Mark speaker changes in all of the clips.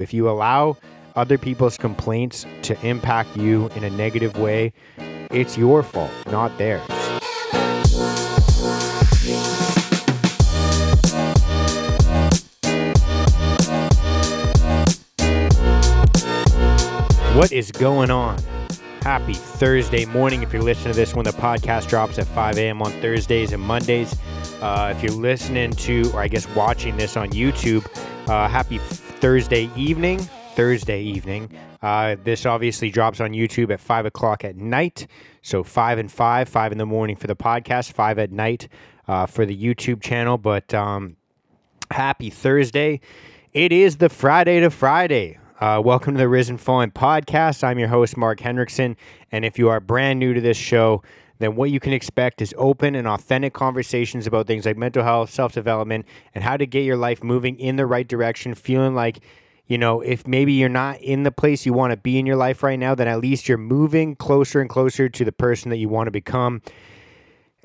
Speaker 1: If you allow other people's complaints to impact you in a negative way, it's your fault, not theirs. What is going on? Happy Thursday morning if you're listening to this when the podcast drops at 5 a.m. on Thursdays and Mondays. Uh, if you're listening to, or I guess watching this on YouTube, uh, happy Thursday evening. Thursday evening. Uh, this obviously drops on YouTube at 5 o'clock at night. So 5 and 5, 5 in the morning for the podcast, 5 at night uh, for the YouTube channel. But um, happy Thursday. It is the Friday to Friday. Uh, welcome to the Risen Fallen podcast. I'm your host, Mark Hendrickson. And if you are brand new to this show, then what you can expect is open and authentic conversations about things like mental health, self development, and how to get your life moving in the right direction, feeling like, you know, if maybe you're not in the place you want to be in your life right now, then at least you're moving closer and closer to the person that you want to become.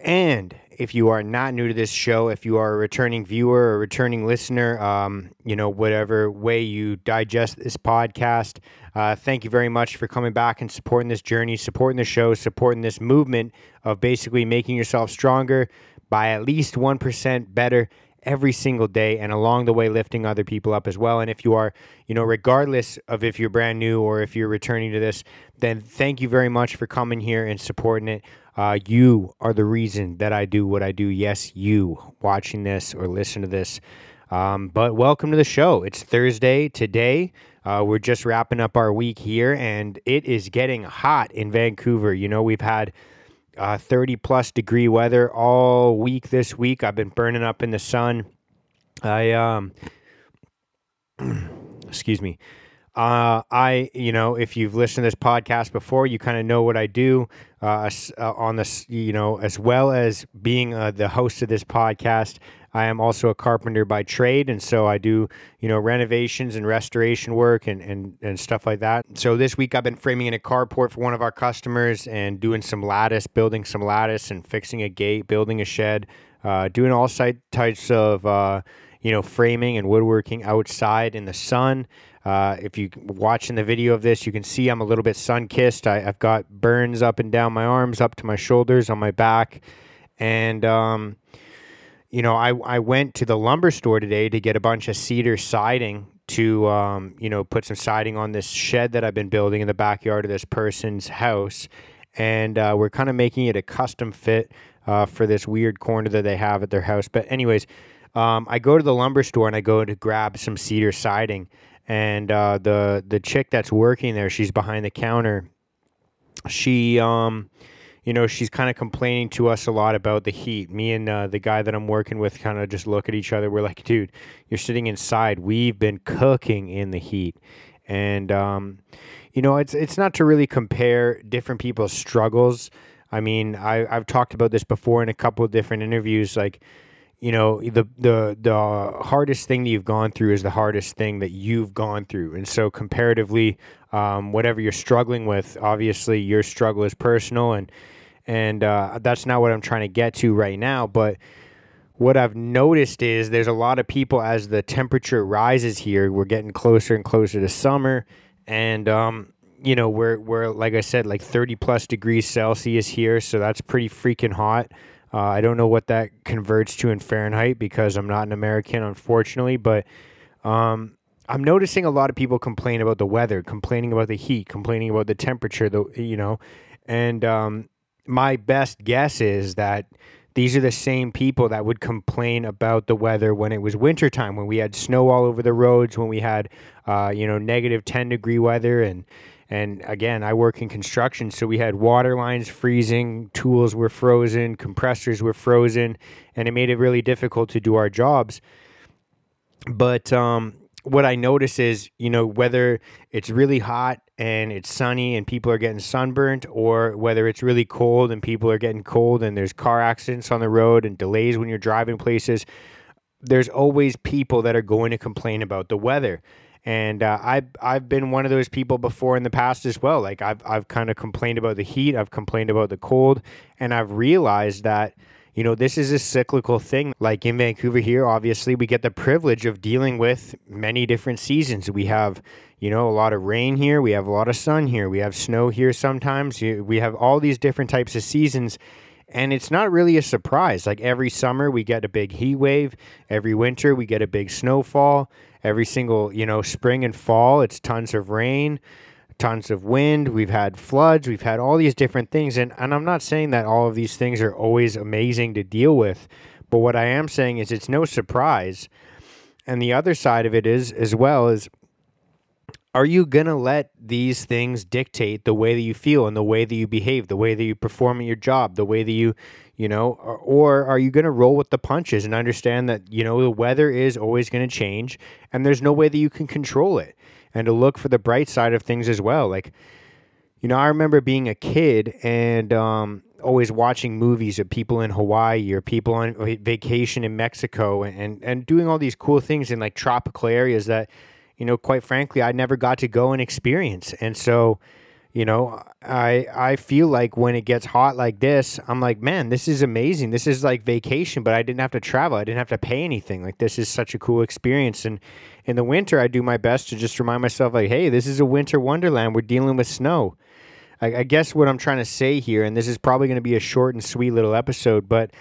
Speaker 1: And if you are not new to this show, if you are a returning viewer or returning listener, um, you know, whatever way you digest this podcast, uh, thank you very much for coming back and supporting this journey, supporting the show, supporting this movement of basically making yourself stronger by at least 1% better every single day and along the way lifting other people up as well. And if you are you know regardless of if you're brand new or if you're returning to this then thank you very much for coming here and supporting it uh, you are the reason that i do what i do yes you watching this or listen to this um, but welcome to the show it's thursday today uh, we're just wrapping up our week here and it is getting hot in vancouver you know we've had uh, 30 plus degree weather all week this week. I've been burning up in the sun. I, um, excuse me. Uh, I, you know, if you've listened to this podcast before, you kind of know what I do uh, uh, on this, you know, as well as being uh, the host of this podcast. I am also a carpenter by trade, and so I do, you know, renovations and restoration work and, and, and stuff like that. So this week I've been framing in a carport for one of our customers and doing some lattice, building some lattice and fixing a gate, building a shed, uh, doing all types of, uh, you know, framing and woodworking outside in the sun. Uh, if you watching the video of this, you can see I'm a little bit sun kissed. I've got burns up and down my arms, up to my shoulders, on my back, and um, you know, I, I went to the lumber store today to get a bunch of cedar siding to, um, you know, put some siding on this shed that I've been building in the backyard of this person's house. And uh, we're kind of making it a custom fit uh, for this weird corner that they have at their house. But, anyways, um, I go to the lumber store and I go to grab some cedar siding. And uh, the the chick that's working there, she's behind the counter. She um, you know, she's kind of complaining to us a lot about the heat. Me and uh, the guy that I'm working with kind of just look at each other. We're like, dude, you're sitting inside. We've been cooking in the heat. And, um, you know, it's, it's not to really compare different people's struggles. I mean, I, I've talked about this before in a couple of different interviews. Like, you know, the, the, the hardest thing that you've gone through is the hardest thing that you've gone through. And so, comparatively, um, whatever you're struggling with, obviously, your struggle is personal and, and uh, that's not what I'm trying to get to right now. But what I've noticed is there's a lot of people as the temperature rises here. We're getting closer and closer to summer, and um, you know we're we're like I said, like 30 plus degrees Celsius here, so that's pretty freaking hot. Uh, I don't know what that converts to in Fahrenheit because I'm not an American, unfortunately, but um, I'm noticing a lot of people complain about the weather, complaining about the heat, complaining about the temperature, the you know, and um, my best guess is that these are the same people that would complain about the weather when it was wintertime, when we had snow all over the roads, when we had, uh, you know, negative 10 degree weather. And, and again, I work in construction, so we had water lines freezing, tools were frozen, compressors were frozen, and it made it really difficult to do our jobs. But um, what I notice is, you know, whether it's really hot and it's sunny and people are getting sunburnt, or whether it's really cold and people are getting cold and there's car accidents on the road and delays when you're driving places, there's always people that are going to complain about the weather. And uh, I've I've been one of those people before in the past as well. Like I've I've kind of complained about the heat, I've complained about the cold, and I've realized that you know, this is a cyclical thing. Like in Vancouver here, obviously, we get the privilege of dealing with many different seasons. We have, you know, a lot of rain here, we have a lot of sun here, we have snow here sometimes, we have all these different types of seasons. And it's not really a surprise. Like every summer, we get a big heat wave. Every winter, we get a big snowfall. Every single, you know, spring and fall, it's tons of rain tons of wind, we've had floods, we've had all these different things. And, and I'm not saying that all of these things are always amazing to deal with, but what I am saying is it's no surprise. And the other side of it is, as well, is are you going to let these things dictate the way that you feel and the way that you behave, the way that you perform at your job, the way that you, you know, or, or are you going to roll with the punches and understand that, you know, the weather is always going to change and there's no way that you can control it? and to look for the bright side of things as well. Like, you know, I remember being a kid and um, always watching movies of people in Hawaii or people on vacation in Mexico and, and doing all these cool things in like tropical areas that, you know, quite frankly, I never got to go and experience. And so, you know, I I feel like when it gets hot like this, I'm like, man, this is amazing. This is like vacation, but I didn't have to travel. I didn't have to pay anything. Like this is such a cool experience. And in the winter, I do my best to just remind myself, like, hey, this is a winter wonderland. We're dealing with snow. I, I guess what I'm trying to say here, and this is probably going to be a short and sweet little episode, but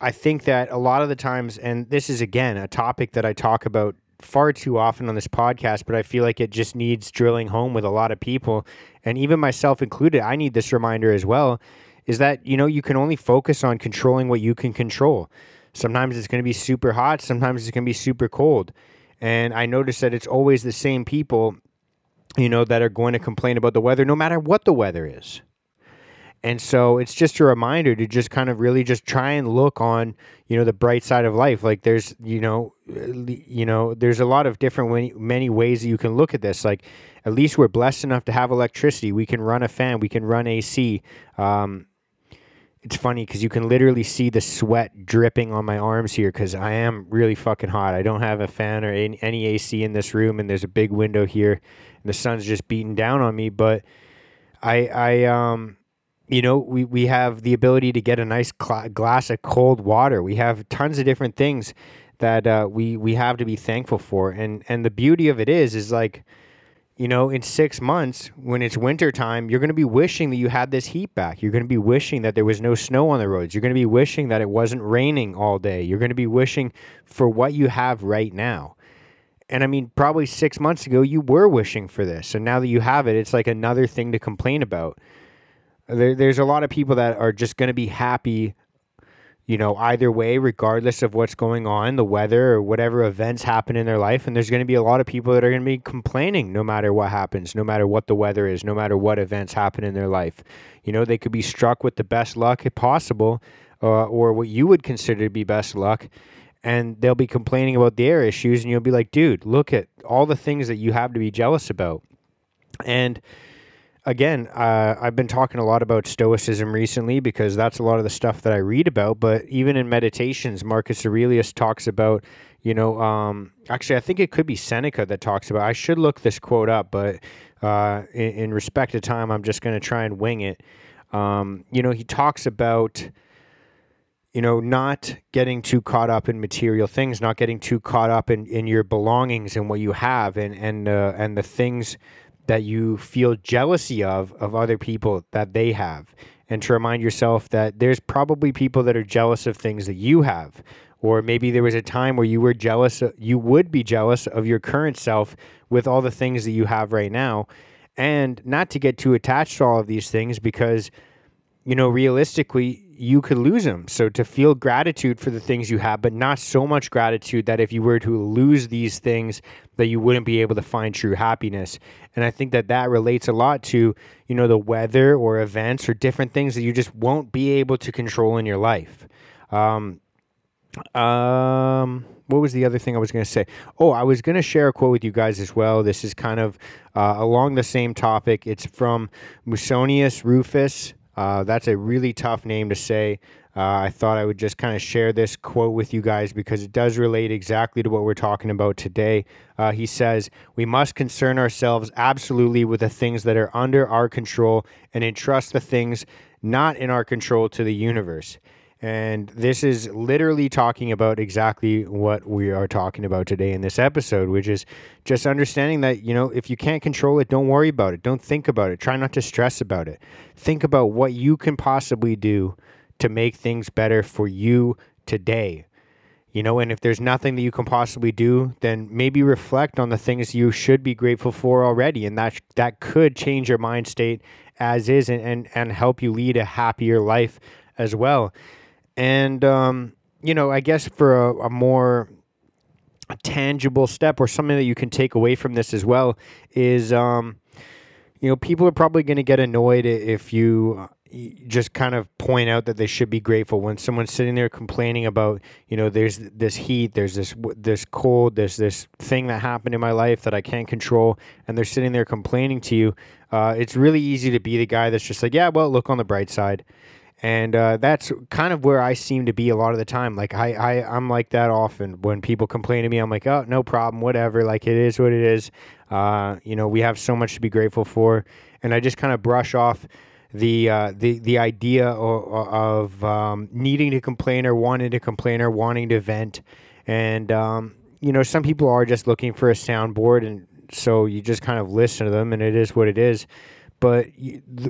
Speaker 1: I think that a lot of the times, and this is again a topic that I talk about far too often on this podcast, but I feel like it just needs drilling home with a lot of people, and even myself included. I need this reminder as well is that, you know, you can only focus on controlling what you can control. Sometimes it's going to be super hot, sometimes it's going to be super cold. And I notice that it's always the same people, you know, that are going to complain about the weather no matter what the weather is. And so it's just a reminder to just kind of really just try and look on, you know, the bright side of life. Like there's, you know, you know, there's a lot of different many ways that you can look at this. Like at least we're blessed enough to have electricity. We can run a fan. We can run AC. Um, it's funny because you can literally see the sweat dripping on my arms here because I am really fucking hot. I don't have a fan or any, any AC in this room, and there's a big window here, and the sun's just beating down on me. But I, I, um, you know, we, we have the ability to get a nice cl- glass of cold water. We have tons of different things that uh, we we have to be thankful for, and and the beauty of it is is like, you know, in six months when it's winter time, you're going to be wishing that you had this heat back. You're going to be wishing that there was no snow on the roads. You're going to be wishing that it wasn't raining all day. You're going to be wishing for what you have right now. And I mean, probably six months ago, you were wishing for this. And now that you have it, it's like another thing to complain about there, there's a lot of people that are just going to be happy you know, either way, regardless of what's going on, the weather or whatever events happen in their life. And there's going to be a lot of people that are going to be complaining no matter what happens, no matter what the weather is, no matter what events happen in their life. You know, they could be struck with the best luck possible uh, or what you would consider to be best luck. And they'll be complaining about their issues. And you'll be like, dude, look at all the things that you have to be jealous about. And, again, uh, I've been talking a lot about Stoicism recently because that's a lot of the stuff that I read about. But even in meditations, Marcus Aurelius talks about, you know, um, actually, I think it could be Seneca that talks about. I should look this quote up, but uh, in, in, respect to time, I'm just going to try and wing it. Um, you know, he talks about you know, not getting too caught up in material things, not getting too caught up in, in your belongings and what you have and and uh, and the things that you feel jealousy of of other people that they have. And to remind yourself that there's probably people that are jealous of things that you have. Or maybe there was a time where you were jealous you would be jealous of your current self with all the things that you have right now. And not to get too attached to all of these things because you know realistically you could lose them. So to feel gratitude for the things you have, but not so much gratitude that if you were to lose these things, that you wouldn't be able to find true happiness. And I think that that relates a lot to, you know, the weather or events or different things that you just won't be able to control in your life. Um, um, what was the other thing I was going to say? Oh, I was going to share a quote with you guys as well. This is kind of uh, along the same topic. It's from Musonius Rufus. Uh, that's a really tough name to say. Uh, I thought I would just kind of share this quote with you guys because it does relate exactly to what we're talking about today. Uh, he says, We must concern ourselves absolutely with the things that are under our control and entrust the things not in our control to the universe. And this is literally talking about exactly what we are talking about today in this episode, which is just understanding that, you know, if you can't control it, don't worry about it. Don't think about it. Try not to stress about it. Think about what you can possibly do to make things better for you today. You know, and if there's nothing that you can possibly do, then maybe reflect on the things you should be grateful for already. And that, that could change your mind state as is and, and, and help you lead a happier life as well. And, um, you know, I guess for a, a more tangible step or something that you can take away from this as well is, um, you know, people are probably going to get annoyed if you just kind of point out that they should be grateful. When someone's sitting there complaining about you know there's this heat there's this this cold there's this thing that happened in my life that i can't control and they're sitting there complaining to you uh, it's really easy to be the guy that's just like yeah well look on the bright side and uh, that's kind of where i seem to be a lot of the time. Like I, I i'm like that often. When people complain to me i'm like oh no problem whatever like it is what it is. Uh, you know we have so much to be grateful for. And i just kind of brush off the uh, the the idea of, of um, needing to complain or wanting to complain or wanting to vent, and um, you know some people are just looking for a soundboard, and so you just kind of listen to them, and it is what it is. But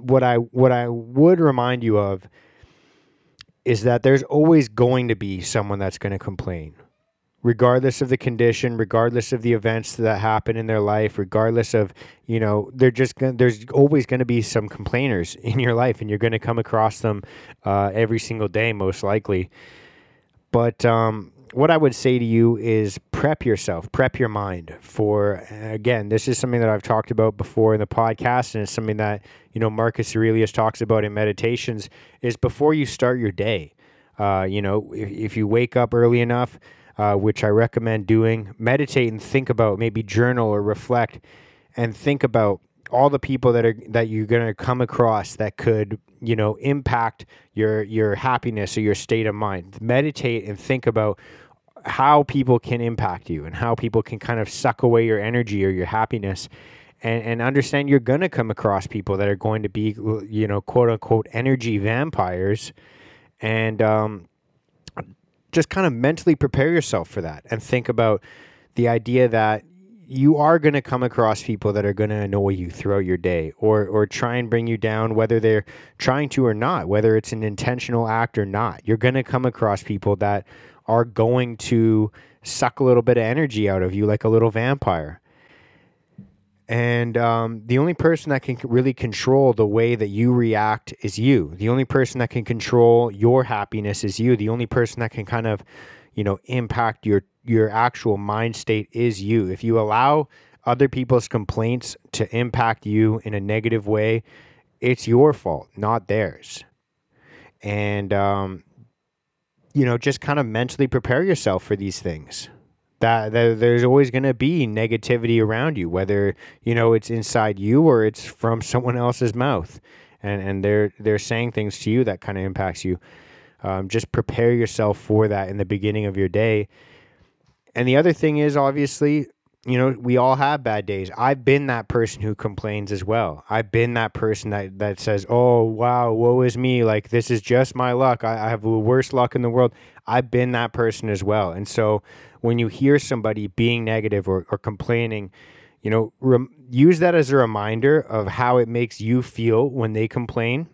Speaker 1: what I what I would remind you of is that there's always going to be someone that's going to complain regardless of the condition, regardless of the events that happen in their life, regardless of, you know, they're just gonna, there's always going to be some complainers in your life and you're going to come across them uh, every single day, most likely. But um, what I would say to you is prep yourself, prep your mind for, again, this is something that I've talked about before in the podcast, and it's something that, you know, Marcus Aurelius talks about in meditations, is before you start your day. Uh, you know, if, if you wake up early enough, uh, which I recommend doing. Meditate and think about, maybe journal or reflect, and think about all the people that are that you're going to come across that could you know impact your your happiness or your state of mind. Meditate and think about how people can impact you and how people can kind of suck away your energy or your happiness. And, and understand you're going to come across people that are going to be, you know, quote unquote energy vampires. And, um, just kind of mentally prepare yourself for that and think about the idea that you are going to come across people that are going to annoy you throughout your day or or try and bring you down whether they're trying to or not whether it's an intentional act or not you're going to come across people that are going to suck a little bit of energy out of you like a little vampire and um, the only person that can really control the way that you react is you. The only person that can control your happiness is you. The only person that can kind of, you know, impact your your actual mind state is you. If you allow other people's complaints to impact you in a negative way, it's your fault, not theirs. And um, you know, just kind of mentally prepare yourself for these things that, that there's always going to be negativity around you, whether you know it's inside you or it's from someone else's mouth, and and they're they're saying things to you that kind of impacts you. Um, just prepare yourself for that in the beginning of your day. And the other thing is obviously, you know, we all have bad days. I've been that person who complains as well. I've been that person that, that says, oh, wow, woe is me. Like, this is just my luck. I, I have the worst luck in the world. I've been that person as well. And so when you hear somebody being negative or, or complaining, you know, rem- use that as a reminder of how it makes you feel when they complain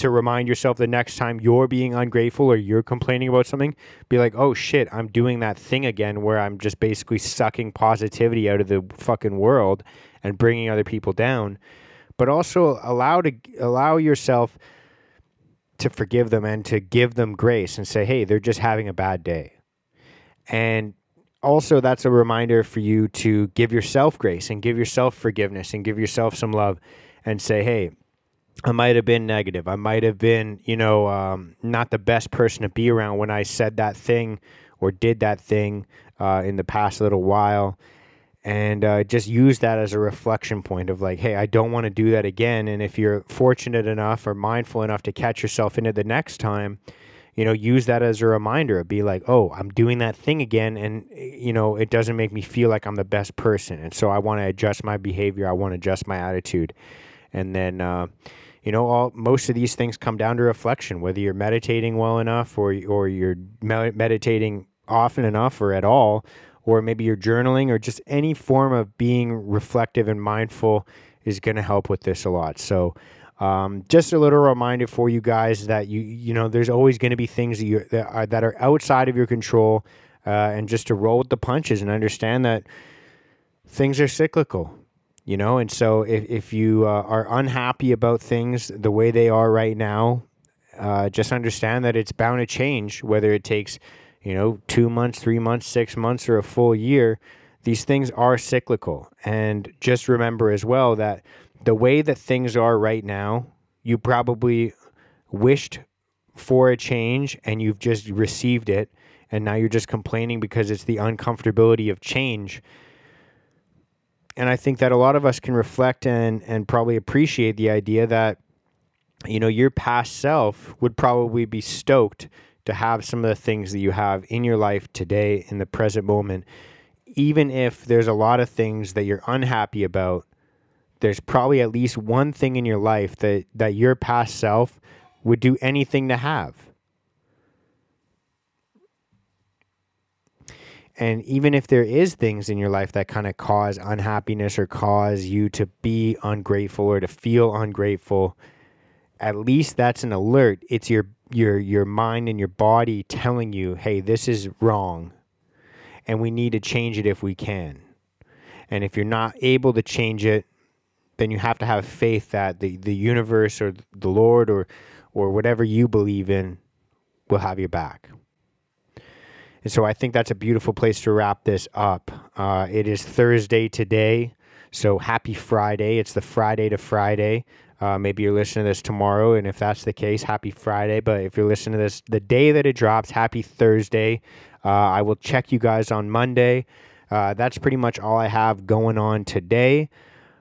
Speaker 1: to remind yourself the next time you're being ungrateful or you're complaining about something, be like, oh shit, I'm doing that thing again where I'm just basically sucking positivity out of the fucking world and bringing other people down. But also allow to allow yourself to forgive them and to give them grace and say, hey, they're just having a bad day. And also that's a reminder for you to give yourself grace and give yourself forgiveness and give yourself some love and say hey i might have been negative. I might have been you know um, not the best person to be around when i said that thing or did that thing uh, in the past little while. And uh, just use that as a reflection point of like hey i don't want to do that again. And if you're fortunate enough or mindful enough to catch yourself in it the next time you know, use that as a reminder. Be like, oh, I'm doing that thing again, and you know, it doesn't make me feel like I'm the best person, and so I want to adjust my behavior. I want to adjust my attitude, and then, uh, you know, all most of these things come down to reflection. Whether you're meditating well enough, or or you're meditating often enough, or at all, or maybe you're journaling, or just any form of being reflective and mindful is going to help with this a lot. So. Um, just a little reminder for you guys that you you know there's always going to be things that you that are, that are outside of your control, uh, and just to roll with the punches and understand that things are cyclical you know? And so if, if you uh, are unhappy about things the way they are right now uh, just understand that it's bound to change whether it takes you know two months three months six months or a full year. These things are cyclical. And just remember as well that the way that things are right now you probably wished for a change and you've just received it. And now you're just complaining because it's the uncomfortability of change and I think that a lot of us can reflect and and probably appreciate the idea that you know your past self would probably be stoked to have some of the things that you have in your life today in the present moment. Even if there's a lot of things that you're unhappy about there's probably at least one thing in your life that that your past self would do anything to have and even if there is things in your life that kind of cause unhappiness or cause you to be ungrateful or to feel ungrateful at least that's an alert. It's your your your mind and your body telling you hey this is wrong and we need to change it if we can. And if you're not able to change it then you have to have faith that the the universe or the lord or or whatever you believe in will have your back and so I think that's a beautiful place to wrap this up. Uh, it is Thursday today. So happy Friday. It's the Friday to Friday. Uh, maybe you're listening to this tomorrow. And if that's the case, happy Friday. But if you're listening to this the day that it drops, happy Thursday. Uh, I will check you guys on Monday. Uh, that's pretty much all I have going on today.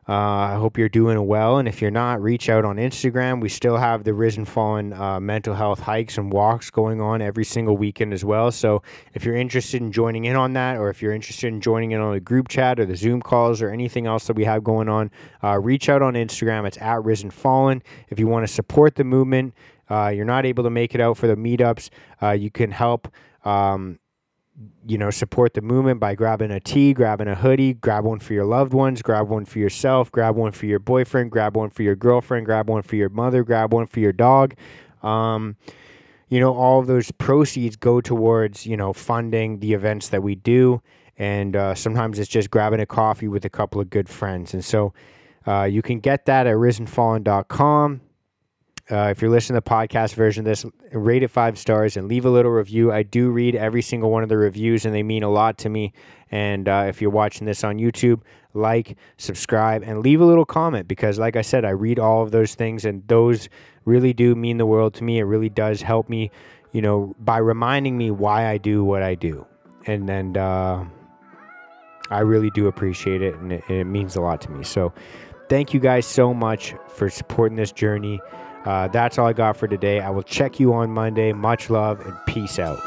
Speaker 1: Uh, I hope you're doing well. And if you're not, reach out on Instagram. We still have the Risen Fallen uh, mental health hikes and walks going on every single weekend as well. So if you're interested in joining in on that, or if you're interested in joining in on the group chat or the Zoom calls or anything else that we have going on, uh, reach out on Instagram. It's at Risen Fallen. If you want to support the movement, uh, you're not able to make it out for the meetups, uh, you can help. Um, you know, support the movement by grabbing a tee, grabbing a hoodie, grab one for your loved ones, grab one for yourself, grab one for your boyfriend, grab one for your girlfriend, grab one for your mother, grab one for your dog. Um, you know, all those proceeds go towards, you know, funding the events that we do. And uh, sometimes it's just grabbing a coffee with a couple of good friends. And so uh, you can get that at risenfallen.com. Uh, if you're listening to the podcast version of this, rate it five stars and leave a little review. I do read every single one of the reviews, and they mean a lot to me. And uh, if you're watching this on YouTube, like, subscribe, and leave a little comment because, like I said, I read all of those things, and those really do mean the world to me. It really does help me, you know, by reminding me why I do what I do. And then uh, I really do appreciate it, and it, it means a lot to me. So, thank you guys so much for supporting this journey. Uh, that's all I got for today. I will check you on Monday. Much love and peace out.